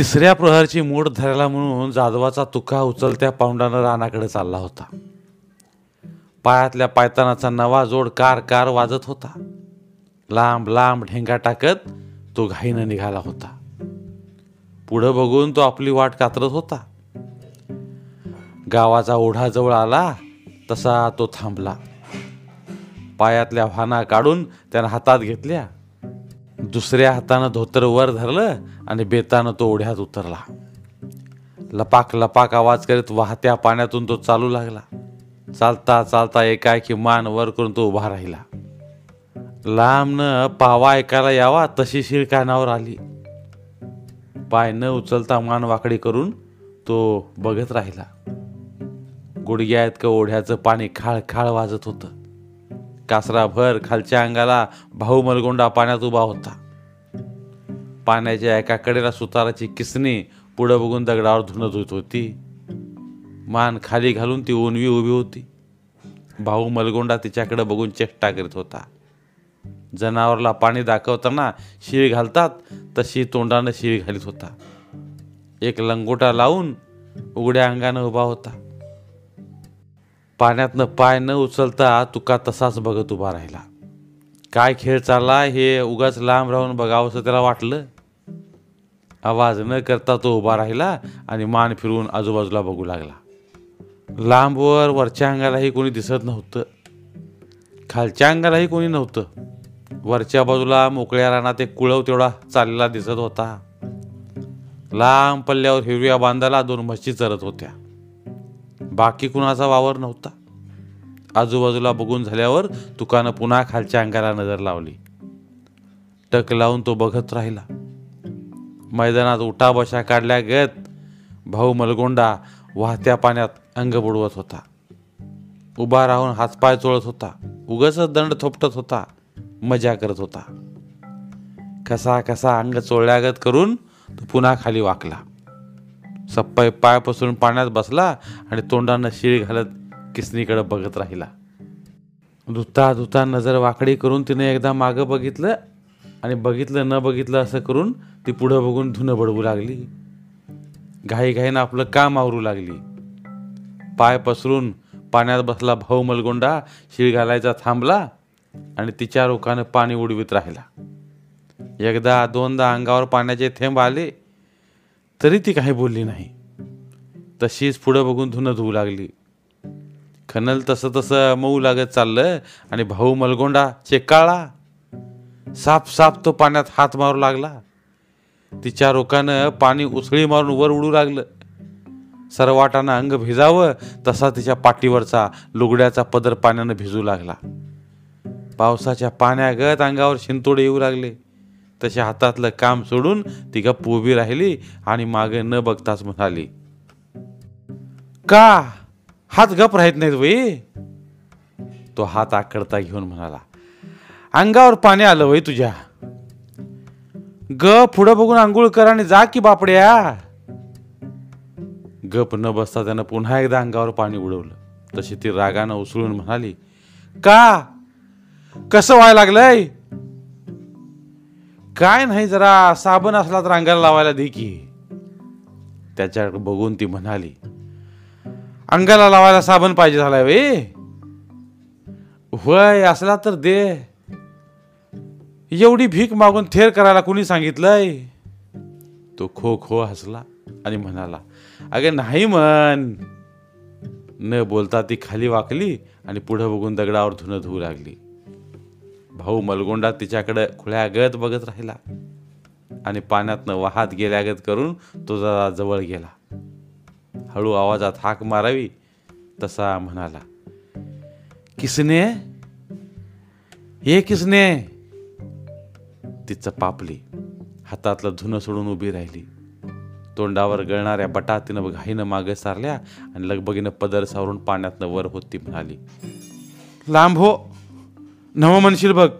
तिसऱ्या प्रहारची मूड धरायला म्हणून जाधवाचा तुका उचलत्या पाऊंडानं रानाकडे चालला होता. पायातल्या पायतानाचा नवा जोड कार कार वाजत होता. लांब लांब ढेंगा टाकत तो घाईनं निघाला होता. पुढं बघून तो आपली वाट कातरत होता. गावाचा ओढा जवळ आला तसा तो थांबला. पायातल्या व्हाना काढून त्यानं हातात घेतल्या. दुसऱ्या हातानं धोतर वर धरलं आणि बेतानं तो ओढ्यात उतरला. लपाक लपाक आवाज करीत वाहत्या पाण्यातून तो चालू लागला. चालता चालता एकाएकी मान वर करून तो उभा राहिला. लांबनं पावा ऐकायला यावा तशी शिळ कानावर आली. पाय न उचलता मान वाकडी करून तो बघत राहिला. गुडघ्या इतकं ओढ्याचं पाणी खाळ खाळ वाजत होतं. कासराभर खालच्या अंगाला भाऊ मलगोंडा पाण्यात उभा होता. पाण्याच्या एका कडेला सुताराची किसणी पुढं बघून दगडावर धुणत होत होती. मान खाली घालून ती ओनवी उभी होती. भाऊ मलगोंडा तिच्याकडे बघून चेष्टा करीत होता. जनावरला पाणी दाखवताना शिळ घालतात तशी तोंडानं शिळ घालीत होता. एक लंगोटा लावून उघड्या अंगानं उभा होता. पाण्यातनं पाय न उचलता तुका तसाच बघत उभा राहिला. काय खेळ चालला हे उगाच लांब राहून बघावंसं त्याला वाटलं. आवाज न करता तो उभा राहिला आणि मान फिरवून आजूबाजूला बघू लागला. लांबवर वरच्या अंगालाही कोणी दिसत नव्हतं. खालच्या अंगालाही कोणी नव्हतं. वरच्या बाजूला मोकळ्या रानात एक कुळव तेवढा चाललेला दिसत होता. लांब पल्ल्यावर हिरव्या बांधाला दोन म्हशी चरत होत्या. बाकी कुणाचा वावर नव्हता. आजूबाजूला बघून झाल्यावर तुकानं पुन्हा खालच्या अंगाला नजर लावली. टक लावून तो बघत राहिला. मैदानात उठाबशा काढल्या गत. भाऊ मलगोंडा वाहत्या पाण्यात अंग बुडवत होता. उभा राहून हातपाय चोळत होता. उगच दंड थोपटत होता. मजा करत होता. कसा कसा अंग चोळल्यागत करून तो पुन्हा खाली वाकला. सप्पाई पाय पसरून पाण्यात बसला आणि तोंडानं शिळ घालत किसनीकडं बघत राहिला. धुता धुता नजर वाकडी करून तिने एकदा मागं बघितलं आणि बघितलं न बघितलं असं करून ती पुढं बघून धुनं बडवू लागली. घाईघाईनं आपलं काम आवरू लागली. पाय पसरून पाण्यात बसला भाऊ मलगोंडा शिळ घालायचा थांबला आणि तिच्या रोखानं पाणी उडवीत राहिला. एकदा दोनदा अंगावर पाण्याचे थेंब आले तरी ती काही बोलली नाही. तशीच पुढं बघून धुनं धुवू लागली. खनल तसं तसं मऊ लागत चाललं आणि भाऊ मलगोंडा चेकाळा साप साप तो पाण्यात हात मारू लागला. तिच्या रोखानं पाणी उसळी मारून वर उडू लागलं. सरवाटानं अंग भिजावं तसा तिच्या पाठीवरचा लुगड्याचा पदर पाण्यानं भिजू लागला. पावसाच्या पाण्यागत अंगावर शिंतोडे येऊ लागले. तशा हातातलं काम सोडून ती गप्प उभी राहिली आणि मागे न बघताच म्हणाली का हात गप राहत नाहीत वई तो हात आकडता घेऊन म्हणाला अंगावर पाणी आलं वय तुझ्या. ग पुढं बघून आंघोळ कर आणि जा की बापड्या. गप न बसता त्यानं पुन्हा एकदा अंगावर पाणी उडवलं. तशी ती रागानं उसळून म्हणाली का? कसं व्हायला लागलंय? काय नाही जरा साबण असला तर अंगाला लावायला दे की. त्याच्याकडे बघून ती म्हणाली अंगाला लावायला साबण पाहिजे झालाय वे होय असला तर दे. एवढी भीक मागून थेर करायला कुणी सांगितलंय? तो खो खो हसला आणि म्हणाला अगे नाही म्हण. न बोलता ती खाली वाकली आणि पुढं बघून दगडावर धुनं धुवू लागली. भाऊ मलगोंडा तिच्याकडे खुळ्यागत बघत राहिला आणि पाण्यातनं वाहात गेल्यागत करून तो जरा जवळ गेला. हळू आवाजात हाक मारावी तसा म्हणाला किसने? हे किसने? तिचं पापली हातातलं धुनं सोडून उभी राहिली. तोंडावर गळणाऱ्या बटा तिनं घाईनं मागे सारल्या आणि लगबगीनं पदर सावरून पाण्यातनं वर होती म्हणाली लांब हो नव म्हणशील बघ.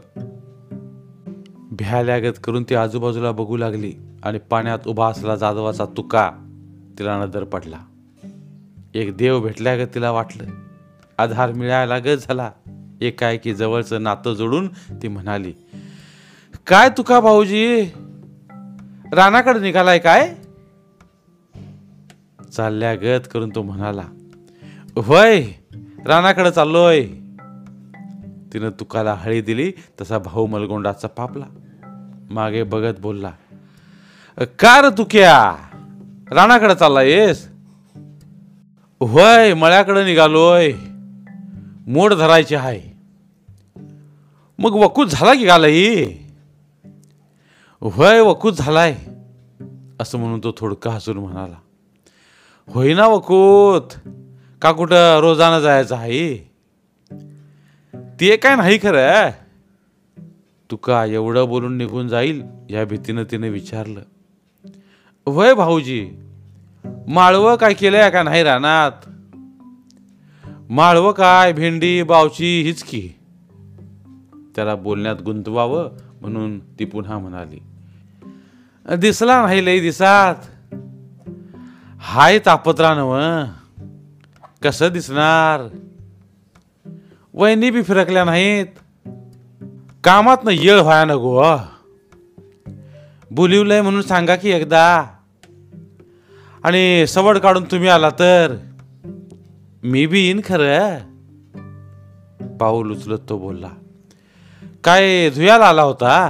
भ्याल्यागत करून ती आजूबाजूला बघू लागली आणि पाण्यात उभा असला जाधवाचा तुका. तिला नजर पडला. एक देव भेटल्यागत तिला वाटलं. आधार मिळायला ग झाला. एकाएकी जवळचं नातं जोडून ती म्हणाली काय तुका भाऊजी? रानाकडे निघालाय काय? चालल्या गत करून तो म्हणाला होय रानाकडे चाललोय. तिनं तुकाला हळी दिली तसा भाऊ मलगोंडाचा पापला. मागे बघत बोलला कार तुक्या? रानाकडे चालला येस? होय मळ्याकडे निघालोय. मोड धरायचे आहे. मग वकूत झाला की गालाही होय वकूत झालाय असं म्हणून तो थोडका हसून म्हणाला. होईना वकूत का कुठं रोजानं जायचं आहे? ते काय नाही खरं. तुका एवढं बोलून निघून जाईल या भीतीनं तिने विचारलं. वय भाऊजी माळवं काय केलंय का नाही रानात? माळवं काय भेंडी बावची हिचकी त्याला बोलण्यात गुंतवावं म्हणून ती पुन्हा म्हणाली दिसला नाही लई दिसात. हाय तापत्रा नव कसं दिसणार? वहिनी बी फिरकल्या नाहीत. कामात न येळ व्हाया न गो. बोलिवलंय म्हणून सांगा की एकदा. आणि सवड काढून तुम्ही आला तर? मी बी येईन खरं. पाऊल उचलत तो बोलला काय धुयाला आला होता?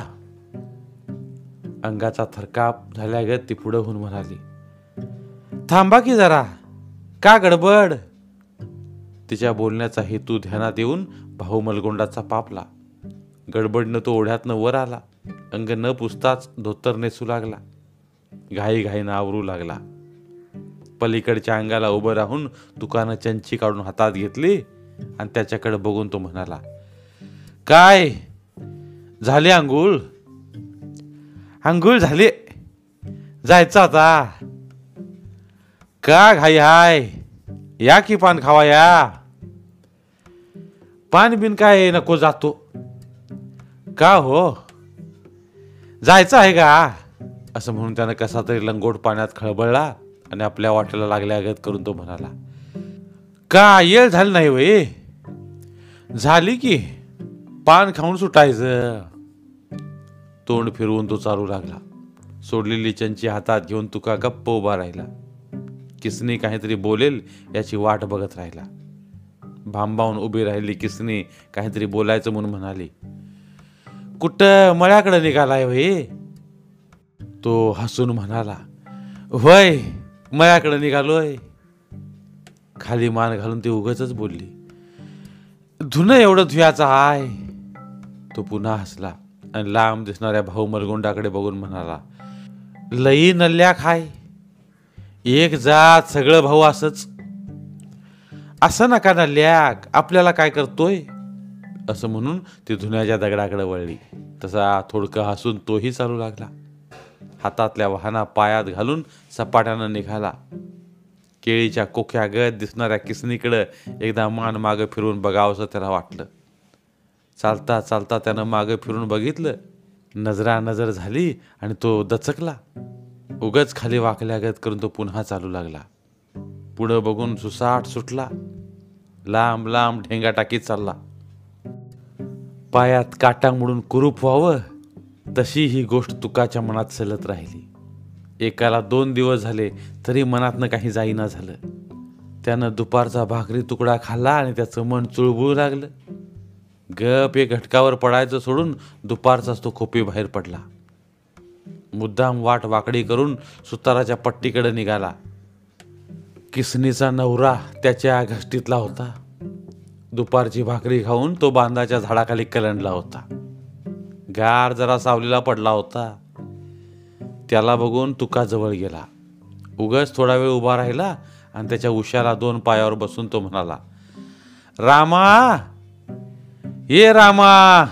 अंगाचा थरकाप झाल्यागत ती पुढं होऊन म्हणाली थांबा की जरा का गडबड? तिच्या बोलण्याचा हेतू ध्यानात येऊन भाऊ मलगोंडाचा पापला गडबडनं तो ओढ्यातनं वर आला. अंग न पुसताच धोतर नेसू लागला. घाई घाईनं आवरू लागला. पलीकडच्या अंगाला उभं राहून दुकानं चंची काढून हातात घेतली आणि त्याच्याकडे बघून तो म्हणाला काय? झाले अंघोळ अंघोळ झाले? जायचं आता. का घाई हाय? या की पान खावा या? पान बिन काय नको जातो. का हो? जायचं आहे का? असं म्हणून त्यानं कसा तरी लंगोट पाण्यात खळबळला आणि आपल्या वाटेला लागल्यागत करून तो म्हणाला का येळ झाली नाही वय? झाली की? पान खाऊन सुटायचं. तोंड फिरवून तो चालू लागला. सोडलेली चंची हातात घेऊन तुका गप्प उभा राहिला. किसनी काहीतरी बोलेल याची वाट बघत राहिला. भांबावून उभी राहिली किसनी काहीतरी बोलायचं म्हणून म्हणाली कुठं मळ्याकडे निघालाय वय तो हसून म्हणाला होय मळ्याकडे निघालोय. खाली मान घालून ती उगच बोलली धुनं एवढं धुयाचं आय तो पुन्हा हसला आणि लांब दिसणाऱ्या भाऊ मलगोंडाकडे बघून म्हणाला लई नल्ल्या खाय. एक जात सगळं भाऊ असच. असं नका नल्याक आपल्याला काय करतोय? असं म्हणून ती धुण्याच्या दगडाकडे वळली. तसा थोडकं हसून तोही चालू लागला. हातातल्या वाहना पायात घालून सपाट्यानं निघाला. केळीच्या कोख्यागत दिसणाऱ्या किसनीकडं एकदा मान मागं फिरून बघावंसं त्याला वाटलं. चालता चालता त्यानं मागं फिरून बघितलं. नजरा नजर झाली आणि तो दचकला. उगच खाली वाकल्यागत करून तो पुन्हा चालू लागला. पुढं बघून सुसाट सुटला. लांब लांब ढेंगा टाकीत चालला. पायात काटा मोडून कुरूप व्हावं तशी ही गोष्ट तुकाच्या मनात सलत राहिली. एकाला दोन दिवस झाले तरी मनातनं काही जाईना झालं. त्यानं दुपारचा भाकरी तुकडा खाल्ला आणि त्याचं मन चुळबुळू लागलं. गप हे घटकावर पडायचं सोडून दुपारचाच तो खोपी बाहेर पडला. मुद्दाम वाट वाकडी करून सुताराच्या पट्टीकडे निघाला. किसनीचा नवरा त्याच्या घष्टीतला होता. दुपारची भाकरी खाऊन तो बांधाच्या झाडाखाली कलंडला होता. गार जरा सावलीला पडला होता. त्याला बघून तुका जवळ गेला. उगच थोडा वेळ उभा राहिला आणि त्याच्या उशाला दोन पायावर बसून तो म्हणाला रामा! ये रामा!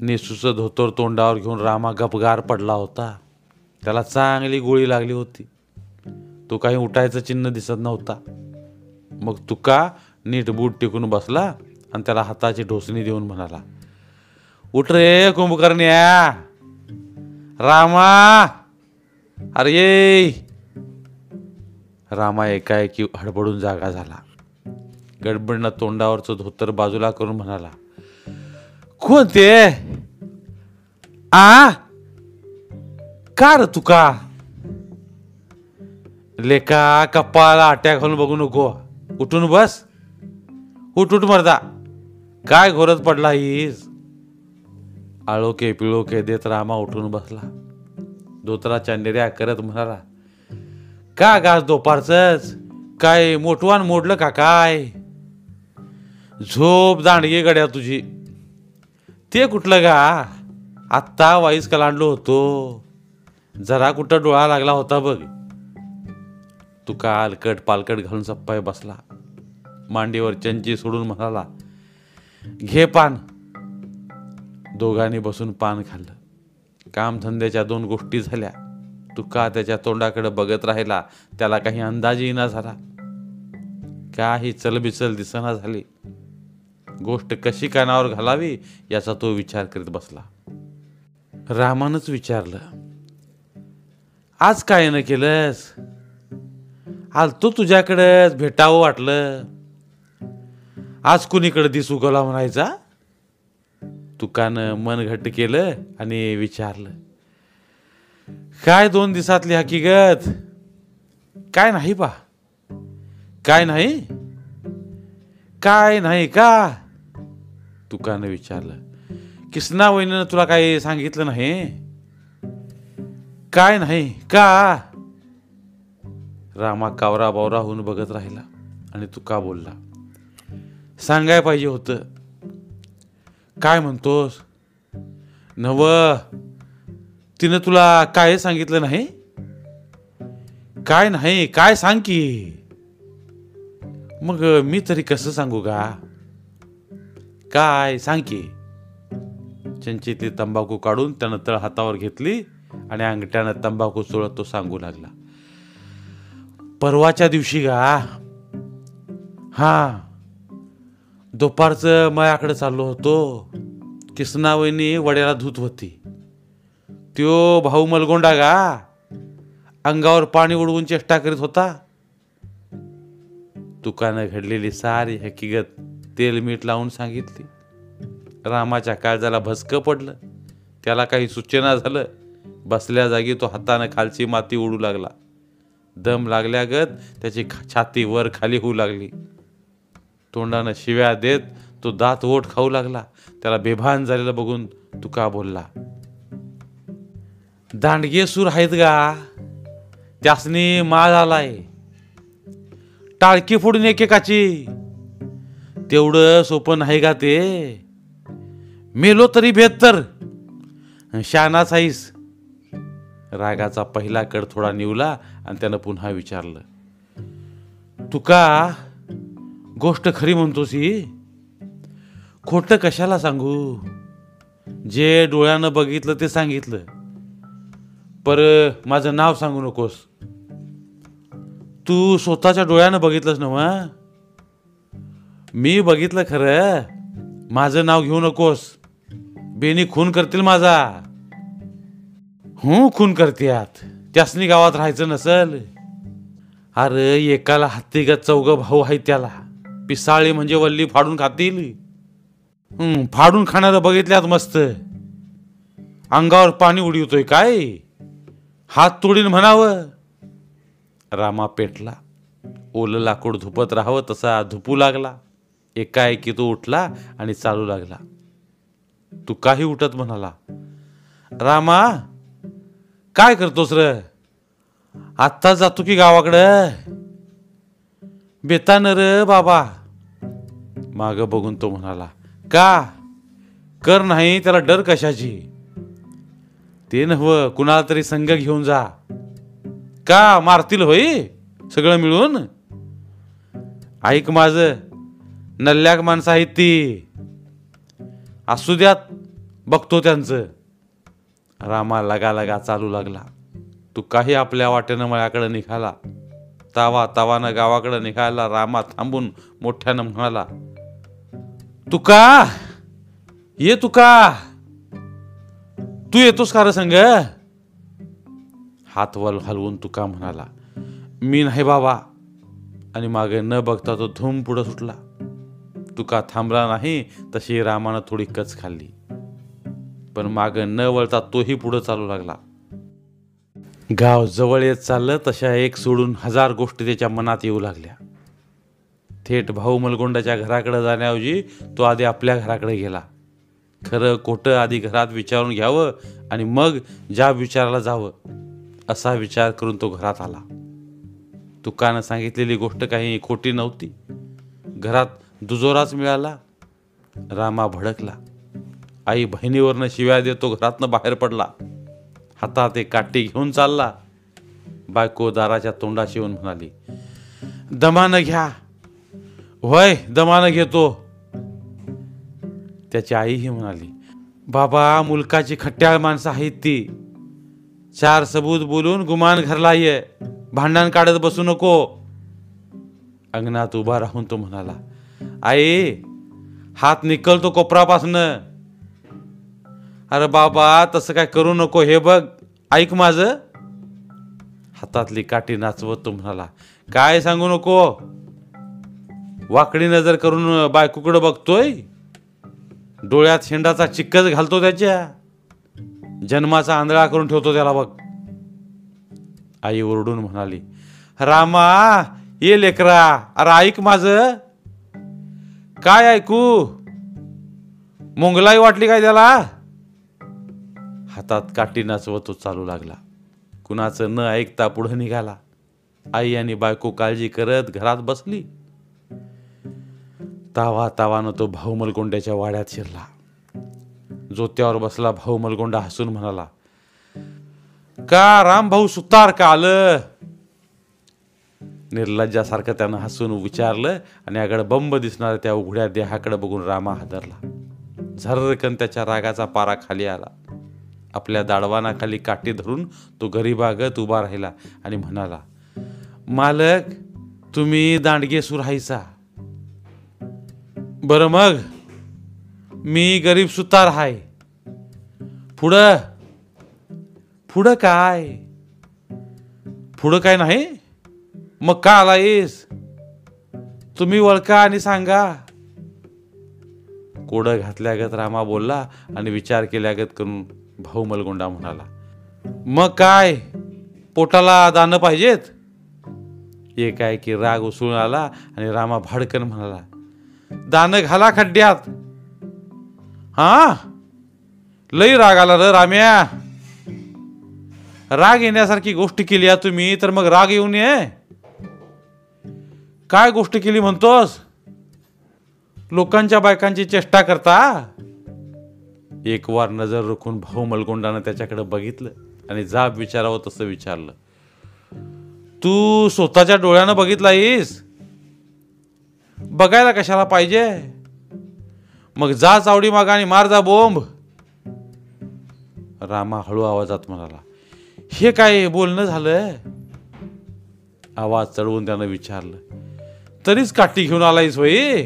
नेसूचं धोतर तोंडावर घेऊन रामा गपगार पडला होता. त्याला चांगली गोळी लागली होती. तो काही उठायचं चिन्ह दिसत नव्हता. मग तुका नीट बूट टेकून बसला आणि त्याला हाताची ढोसणी देऊन म्हणाला उठ रे कुंभकर्ण्या रामा अरे ये. रामा एकाएकी हडबडून जागा झाला. गडबडनं तोंडावरचं धोतर बाजूला करून म्हणाला कोण ते? आ? का र तुका. लेका कप्पाला आट्या घालून बघू नको. उठून बस. उठ उठ मर्दा. काय घोरत पडला हीस आळोके पिळोके देत रामा उठून बसला. धोत्राच्या निर्या करत म्हणाला का गास दोपारचंच काय मोठवान मोडलं का काय? झोप दांडगे गड्या तुझी. ते कुठलं गा? आत्ता वाईस कलांडलो होतो. जरा कुठं डोळा लागला होता बघ. तू कालकट पालकट घालून सप्पाय बसला. मांडीवर चंची सोडून म्हणाला घे पान. दोघांनी बसून पान खाल्लं. कामधंद्याच्या दोन गोष्टी झाल्या. तुका त्याच्या तोंडाकडे बघत राहिला त्याला काही अंदाजही ना झाला. काही चलबिचल दिसना झाली. गोष्ट कशी कानावर घालावी याचा तो विचार करीत बसला. रामानच विचारलं आज काय न केलंस? आलतो तुझ्याकडेच भेटावं वाटलं. आज कुणीकडे दिस उगवला म्हणायचा? तुकानं मन घट्ट केलं आणि विचारलं काय दोन दिवसातली हकीकत काय नाही पा. काय नाही? काय नाही का? तुकानं विचारलं किसना वहिनीनं तुला काही सांगितलं नाही? काय नाही का? रामा कावरा बावरा होऊन बघत राहिला आणि तुका बोलला सांगाय पाहिजे होतं. काय म्हणतोस? नव तिनं तुला काय सांगितलं नाही? काय नाही काय सांग की? मग मी तरी कसं सांगू का काय सांग की? चंचेतली तंबाखू काढून त्यानं तळ हातावर घेतली आणि अंगठ्यानं तंबाखू चोळत तो सांगू लागला. परवाच्या दिवशी गा. हा. दुपारचं मायाकडे चाललो होतो. किसनावईनी वड्याला धूत होती. त्यो भाऊ मलगोंडा गा. अंगावर पाणी उडवून चेष्टा करीत होता. तुकानं घडलेली सारी हकीकत तेल मीठ लावून सांगितली. रामाच्या काळजाला भसकं पडलं. त्याला काही सूचना झालं. बसल्या जागी तो हातानं खालची माती उडू लागला. दम लागल्यागत त्याची छाती वर खाली होऊ लागली. तोंडानं शिव्या देत तो दात ओठ खाऊ लागला. त्याला बेभान झालेलं बघून तुका बोलला दांडगे सूर आहेत गा त्यासनी माळ आलाय. टाळकी फोडून एकेकाची. तेवढं सोपं नाही का ते. मेलो तरी बेहत्तर शानाच आहेस रागाचा पहिला कड थोडा निवला आणि त्यानं पुन्हा विचारलं तुका गोष्ट खरी म्हणतोस ही खोटं कशाला सांगू? जे डोळ्यानं बघितलं ते सांगितलं. पर माझं नाव सांगू नकोस. तू स्वतःच्या डोळ्यानं बघितलंस ना मी बघितलं खरं. माझं नाव घेऊ नकोस. बेनी खून करतील माझा. हू खून करत्यात. त्यासनी गावात राहायचं नसल? अरे एकाला हत्तीगत चौघ भाऊ आहे त्याला. पिसाळी म्हणजे वल्ली फाडून खातील. फाडून खाणारं बघितल्यात मस्त. अंगावर पाणी उडवतोय काय? हात तोडीन म्हणावं. रामा पेटला. ओलं लाकूड धुपत राहावं तसा धुपू लागला. एकाएकी तो उठला आणि चालू लागला. तू काही उठत म्हणाला. रामा काय करतोस र? आत्ता जातो की गावाकडं? बेतान र बाबा. मागं बघून तो म्हणाला का? कर नाही त्याला डर कशाची? ते नव्ह कुणाला तरी संघ घेऊन जा. का? मारतील होई सगळं मिळून? ऐक माझ नल्ल्याक माणसं आहेत ती. असू द्यात बघतो त्यांचं. रामा लगा लगा चालू लागला. तू काही आपल्या वाटेनं मळ्याकडे निघाला. तावा तावानं गावाकडे निघायला रामा थांबून मोठ्यानं म्हणाला तुका? ये तुका? तू येतोस का संग? हात वल हलवून तुका म्हणाला मी नाही बाबा. आणि मागे न बघता तो धूम पुढं सुटला. तुका थांबला नाही तशी रामानं थोडी कच खाल्ली. पण मागे न वळता तोही पुढं चालू लागला. गाव जवळ येत चाललं तशा एक सोडून हजार गोष्टी त्याच्या मनात येऊ लागल्या. थेट भाऊ मलगोंडाच्या घराकडे जाण्याऐवजी तो आधी आपल्या घराकडे गेला. खरं खोटं आधी घरात विचारून घ्यावं आणि मग ज्या विचाराला जावं असा विचार करून तो घरात आला. तुकानं सांगितलेली गोष्ट काही खोटी नव्हती. घरात दुजोराच मिळाला रामा भडकला. आई बहिणीवरनं शिव्या देतो घरातनं बाहेर पडला. हातात एक काठी घेऊन चालला. बायको दाराच्या तोंडाशी येऊन म्हणाली दमानं घ्या. होय दमानं घेतो. त्याची आईही म्हणाली बाबा मुलकाची खट्ट्याळ माणसं आहेत ती. चार सबूत बोलून गुमान घरला ये. भांडण काढत बसू नको. अंगणात उभा राहून तो म्हणाला आई हात निकलतो कोपरापासनं. अरे बाबा तसं काय करू नको हे बघ ऐक माझं. हातातली काठी नाचवत तो म्हणाला काय सांगू नको? वाकडी नजर करून बायकोकडं बघतोय? डोळ्यात शेंडाचा चिक्कच घालतो त्याच्या. जन्माचा आंधळा करून ठेवतो त्याला बघ. आई ओरडून म्हणाली रामा ये लेकरा अरे ऐक माझ. काय ऐकू? मुंगलाई वाटली काय त्याला? हातात काठी नाचवत तो चालू लागला. कुणाचं न ऐकता पुढे निघाला. आई आणि बायको काळजी करत घरात बसली. तावा तावानं तो भाऊ मलगोंड्याच्या वाड्यात शिरला. जोत्यावर बसला भाऊ मलगोंडा हसून म्हणाला का राम भाऊ सुतार का आलं? निर्लज्जासारखं त्यानं हसून विचारलं आणि आगड बंब दिसणाऱ्या त्या उघड्या देहाकडे बघून रामा हादरला. झर्रकन त्याच्या रागाचा पारा खाली आला. आपल्या दाडवानाखाली काठी धरून तो गरीबागत उभा राहिला आणि म्हणाला मालक तुम्ही दांडगे सुराहायचा बरं मग? मी गरीब सुतार हाय. पुढं? पुढं काय? पुढं काय नाही? मग का आला येस तुम्ही वळका आणि सांगा. कोडं घातल्यागत रामा बोलला आणि विचार केल्यागत करून भाऊ मलगोंडा म्हणाला मग काय? पोटाला दाणं पाहिजेत? एक आहे की राग उसळून आला आणि रामा भाडकन म्हणाला दान घाला खड्ड्यात. हा? लई राग आला र राम्या. राग येण्यासारखी गोष्ट केली आहे तुम्ही तर मग राग येऊन ये. काय गोष्ट केली म्हणतोस? लोकांच्या बायकांची चेष्टा करता? एक वार नजर रोखून भाऊ मलगोंडानं त्याच्याकडे बघितलं आणि जाब विचारावं तसं विचारलं. तू स्वतःच्या डोळ्यानं बघितलायस? बघायला कशाला पाहिजे? मग जा चावडी मागा आणि मार जा बोंब. रामा हळू आवाजात म्हणाला हे काय बोलणं झालं आवाज चढवून त्यानं विचारलं तरीच काठी घेऊन आलायस वई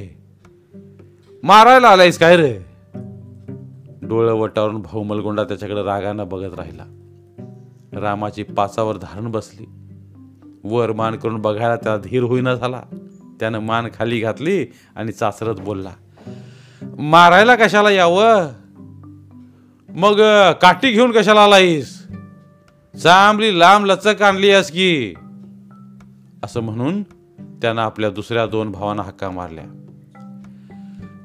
मारायला आलायस काय रे? डोळं वटावरून भाऊ मलगोंडा त्याच्याकडे रागानं बघत राहिला. रामाची पाचावर धारण बसली. वर मान करून बघायला त्याला धीर होईना झाला. त्यानं मान खाली घातली आणि चाचरत बोलला मारायला कशाला यावं? मग काठी घेऊन कशाला आलायस? चांबली लांब लचक आणली आहेस की? असं म्हणून त्यानं आपल्या दुसऱ्या दोन भावांना हक्का मारल्या.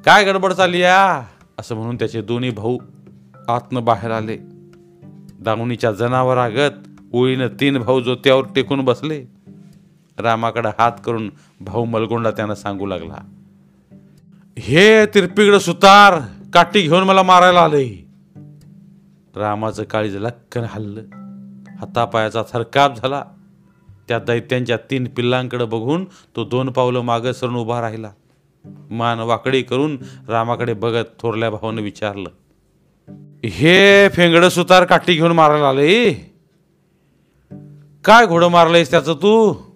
काय गडबड चालली या? असं म्हणून त्याचे दोन्ही भाऊ आतनं बाहेर आले. दामुनीच्या जनावरागत ओळीनं तीन भाऊ जोत्यावर टेकून बसले. रामाकडे हात करून भाऊ मलगोंडा त्यानं सांगू लागला हे तिरपिगड सुतार काठी घेऊन मला मारायला आले. रामाचं काळीज लक्कन हल्लं हातापायाचा थरकाप झाला. त्या दैत्यांच्या तीन पिल्लांकडे बघून तो दोन पावलं मागं सरून उभा राहिला. मान वाकडी करून रामाकडे बघत थोरल्या भावानं विचारलं हे फेंगड सुतार काठी घेऊन मारायला आले? काय घोडं मारलंयस त्याचं तू?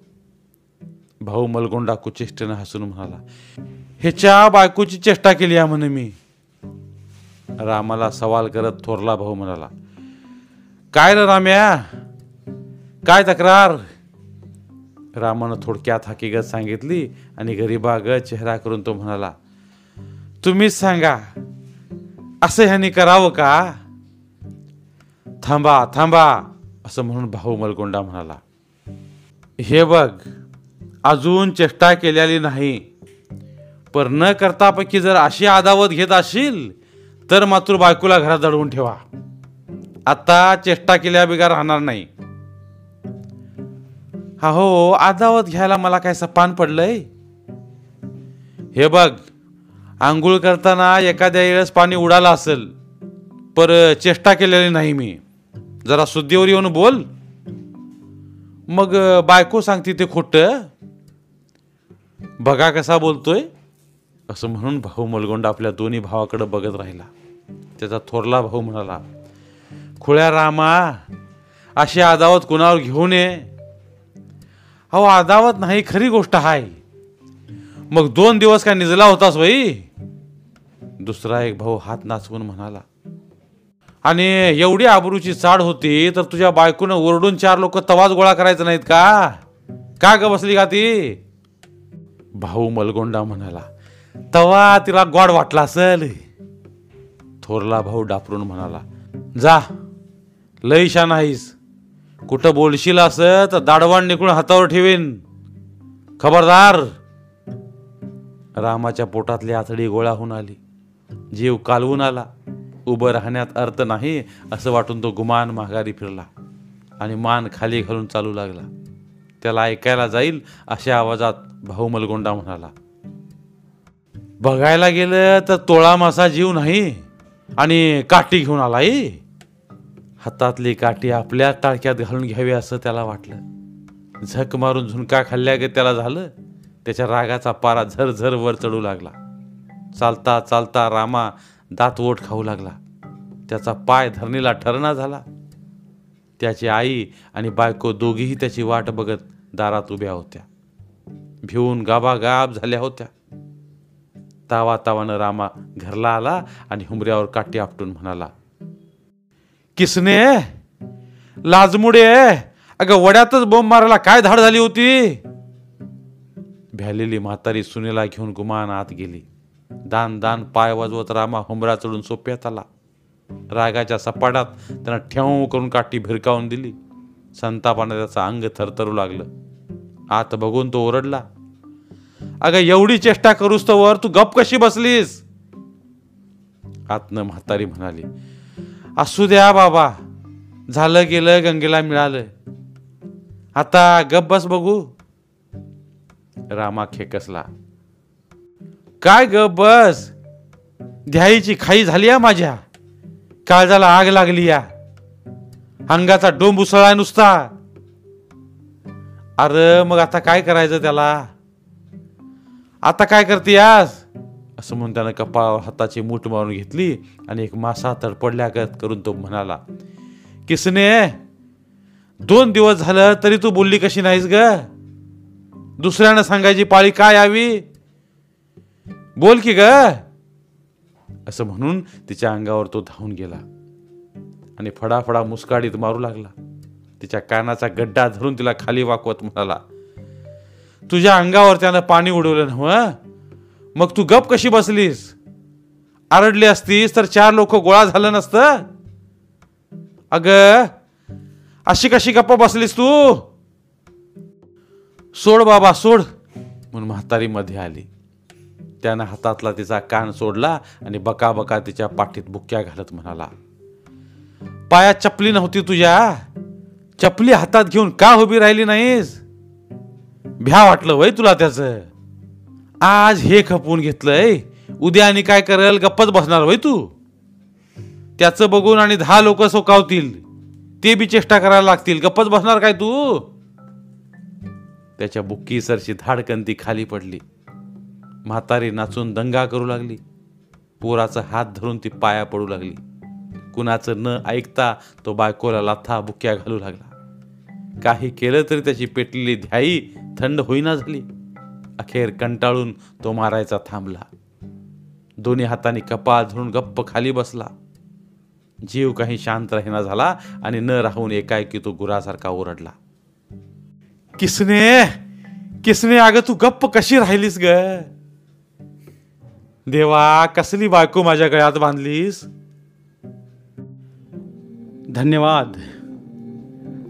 भाऊ मलगोंडा कुचेष्टेनं हसून म्हणाला ह्याच्या बायकोची चेष्टा केली आहे म्हणे मी. रामाला सवाल करत थोरला भाऊ म्हणाला काय रे राम्या? काय तक्रार? रामानं थोडक्यात हकीकत सांगितली आणि गरीबागत चेहरा करून तो म्हणाला तुम्हीच सांगा असं ह्यानी करावं का? थांबा थांबा असं म्हणून भाऊ मलगोंडा म्हणाला हे बघ अजून चेष्टा केलेली नाही. पर न करतापैकी जर अशी आदावत घेत असेल तर मात्र बायकोला घरात दडवून ठेवा. आता चेष्टा केल्या बिगार राहणार नाही. हा हो आदावत घ्यायला मला काय सपान पडलंय? हे बघ आंघोळ करताना एखाद्या वेळेस पाणी उडालं असेल पर चेष्टा केलेली नाही मी. जरा शुद्धीवर येऊन बोल. मग बायको सांगते ते खोटं. बघा कसा बोलतोय? असं म्हणून भाऊ मलगोंड आपल्या दोन्ही भावाकडे बघत राहिला. त्याचा थोरला भाऊ म्हणाला खुळ्या रामा अशी आदावत कुणावर घेऊ नये? अहो आदावत नाही खरी गोष्ट आहे मग दोन दिवस काय निजला होतास बाई? दुसरा एक भाऊ हात नाचवून म्हणाला आणि एवढी आबरूची चाड होती तर तुझ्या बायकोनं ओरडून चार लोक तवाच गोळा करायचं नाहीत का? का ग बसली का ती? भाऊ मलगोंडा म्हणाला तवा तिला गोड वाटला असेल. थोरला भाऊ डापरून म्हणाला जा लईशा नाहीस कुठं बोलशील असं तर दाडवाण निघून हातावर ठेवीन. खबरदार. रामाच्या पोटातली आथडी गोळा होऊन आली. जीव कालवून आला. उभं राहण्यात अर्थ नाही असं वाटून तो गुमान माघारी फिरला आणि मान खाली घालून चालू लागला. त्याला ऐकायला जाईल अशा आवाजात भाऊ मलगोंडा म्हणाला बघायला गेलं तर तोळा मासा जीव नाही आणि काठी घेऊन आलाय. हातातली काठी आपल्या टाळक्यात घालून घ्यावी असं त्याला वाटलं. झक मारून झुणका खाल्ल्या गे त्याला झालं. त्याच्या रागाचा पारा झरझर वर चढू लागला. चालता चालता रामा दात ओठ खाऊ लागला. त्याचा पाय धरणीला ठरणा झाला. त्याची आई आणि बायको दोघीही त्याची वाट बघत दारात उभ्या होत्या. भिवून गाबागाब झाल्या होत्या. तावा तावानं रामा घरला आला आणि हुमऱ्यावर काठी आपटून म्हणाला किसने? लाजमुडे? अगं वड्यातच बोंब मारायला काय धाड झाली होती? भ्यालेली म्हातारी सुनेला घेऊन गुमान आत गेली. दान दान पाय वाजवत रामा हुमरा चढून सोप्यात आला. रागाच्या सपाटात त्यांना ठेव करून काठी भिरकावून दिली. संतापाने त्याचं अंग थरथरू लागलं. आत बघून तो ओरडला अगं एवढी चेष्टा करूस तर वर तू गप कशी बसलीस? आतनं म्हातारी म्हणाली असू द्या बाबा झालं गेलं गंगेला मिळालं. आता गप बस बघू. रामा खेकसला काय गप बस? द्यायची खाई झाली या माझ्या. काळजाला आग लागली या. अंगाचा डोंब उसळा नुसता. अरे मग आता काय करायचं त्याला? आता काय करते आज? असं म्हणून त्यानं कपाळावर हाताची मूठ मारून घेतली आणि एक मासा तडपडल्यागत करून तो म्हणाला किसने दोन दिवस झालं तरी तू बोलली कशी नाहीस ग? दुसऱ्यानं सांगायची पाळी काय यावी? बोल की ग. असं म्हणून तिच्या अंगावर तो धावून गेला आणि फडाफडा मुस्काडीत मारू लागला. तिच्या कानाचा गड्डा धरून तिला खाली वाकवत म्हणाला तुझ्या अंगावर त्यानं पाणी उडवलं नव्ह हो, मग तू गप कशी बसलीस? आरडली असतीस तर चार लोक गोळा झालं नसतं? अग अशी कशी गप्पा बसलीस तू? सोड बाबा सोड म्हणून म्हातारी मध्ये आली. त्यानं हातातला तिचा कान सोडला आणि बका बका तिच्या पाठीत बुक्क्या घालत म्हणाला पायात चपली नव्हती तुझ्या? चपली हातात घेऊन का उभी राहिली नाहीस? भ्या वाटलं वय तुला त्याच. आज हे खपवून घेतलंय. उद्या आणि काय करेल गप्पच बसणार वय तू. त्याचं बघून आणि दहा लोक सोकावतील. ते बी चेष्टा करायला लागतील. गप्पच बसणार काय तू? त्याच्या बुक्की सरशी धाडकन खाली पडली. म्हातारी नाचून दंगा करू लागली. पोराचा हात धरून ती पाया पडू लागली. कुणाचं न ऐकता तो बायकोला लाथा बुक्या घालू लागला. काही केलं तरी त्याची पेटलेली ध्याई थंड होईना झाली. अखेर कंटाळून तो मारायचा थांबला. दोन्ही हाताने कपाळ धरून गप्प खाली बसला. जीव काही शांत राहिना झाला आणि न राहून एकाएकी तो गुरासारखा ओरडला. किसने? किसने अगं तू गप्प कशी राहिलीस ग? देवा कसली बायको माझ्या गळ्यात बांधलीस? धन्यवाद.